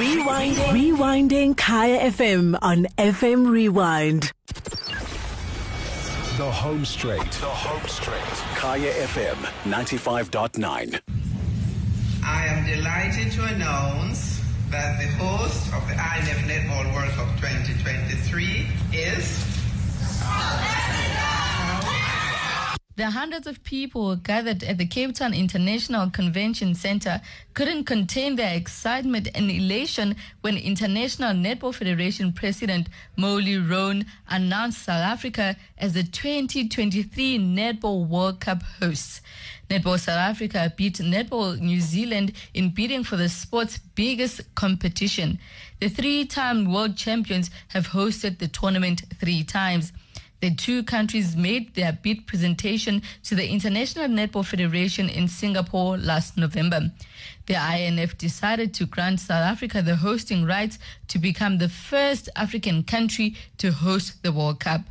Rewinding. Rewinding Kaya FM on FM Rewind. The Home Straight. The Home Straight. Kaya FM 95.9. I am delighted to announce that the host of the INF Netball World Cup 2023 is The hundreds of people gathered at the Cape Town International Convention Center couldn't contain their excitement and elation when International Netball Federation President Molly Rhone announced South Africa as the 2023 Netball World Cup hosts. Netball South Africa beat Netball New Zealand in bidding for the sport's biggest competition. The three time world champions have hosted the tournament three times. The two countries made their bid presentation to the International Netball Federation in Singapore last November. The INF decided to grant South Africa the hosting rights to become the first African country to host the World Cup.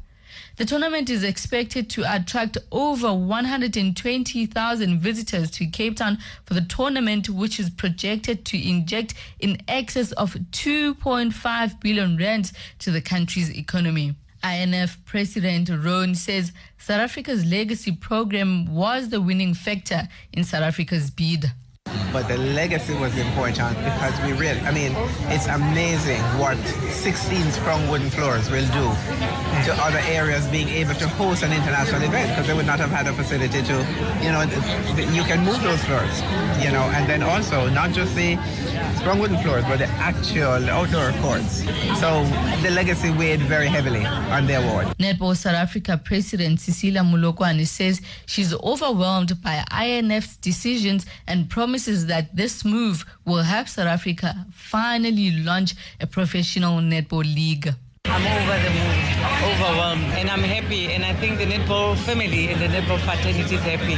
The tournament is expected to attract over 120,000 visitors to Cape Town for the tournament, which is projected to inject in excess of 2.5 billion rands to the country's economy. INF President Rhone says South Africa's legacy program was the winning factor in South Africa's bid. but the legacy was important because we really, I mean, it's amazing what 16 strong wooden floors will do to other areas being able to host an international event because they would not have had a facility to, you know, you can move those floors, you know, and then also not just the strong wooden floors, but the actual outdoor courts. So the legacy weighed very heavily on the award. Netball South Africa President Cecilia Molokwane says she's overwhelmed by INF's decisions and promises that this move will help South Africa finally launch a professional netball league. I'm over the moon, overwhelmed, and I'm happy. And I think the netball family and the netball fraternity is happy.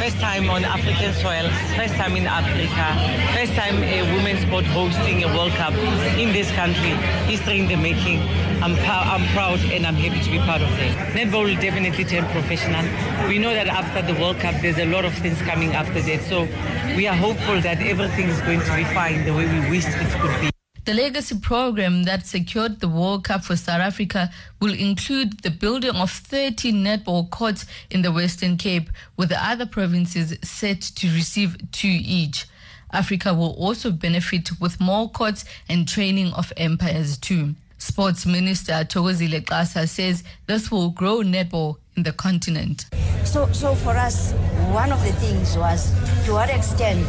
First time on African soil, first time in Africa, first time a women's sport hosting a World Cup in this country. History in the making. I'm, I'm proud and I'm happy to be part of it. Netball will definitely turn professional. We know that after the World Cup, there's a lot of things coming after that. So we are hopeful that everything is going to be fine the way we wished it could be. The legacy program that secured the World Cup for South Africa will include the building of 30 netball courts in the Western Cape, with the other provinces set to receive two each. Africa will also benefit with more courts and training of umpires too. Sports Minister Tokozile Xasa says this will grow netball in the continent. So, so for us, one of the things was to what extent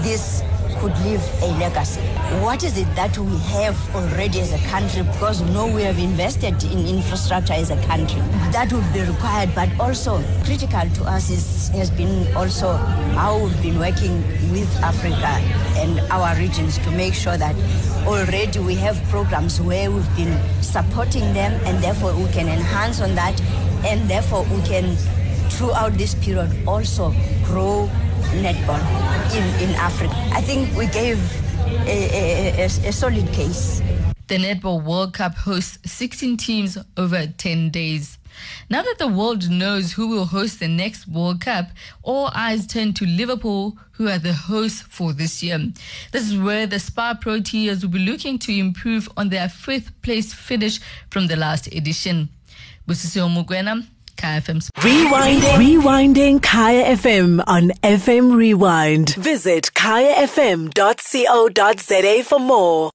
this could leave a legacy. What is it that we have already as a country? Because we know we have invested in infrastructure as a country. That would be required, but also critical to us is, has been also how we've been working with Africa and our regions to make sure that already we have programs where we've been supporting them and therefore we can enhance on that and therefore we can throughout this period also grow netball in, in Africa. I think we gave a, a, a, a solid case. The Netball World Cup hosts 16 teams over 10 days. Now that the world knows who will host the next World Cup, all eyes turn to Liverpool, who are the hosts for this year. This is where the SPAR Proteas will be looking to improve on their fifth place finish from the last edition. Busisiwe Mokoena, KFM. Rewinding. Rewinding Kaya FM on FM Rewind. Visit kayafm.co.za for more.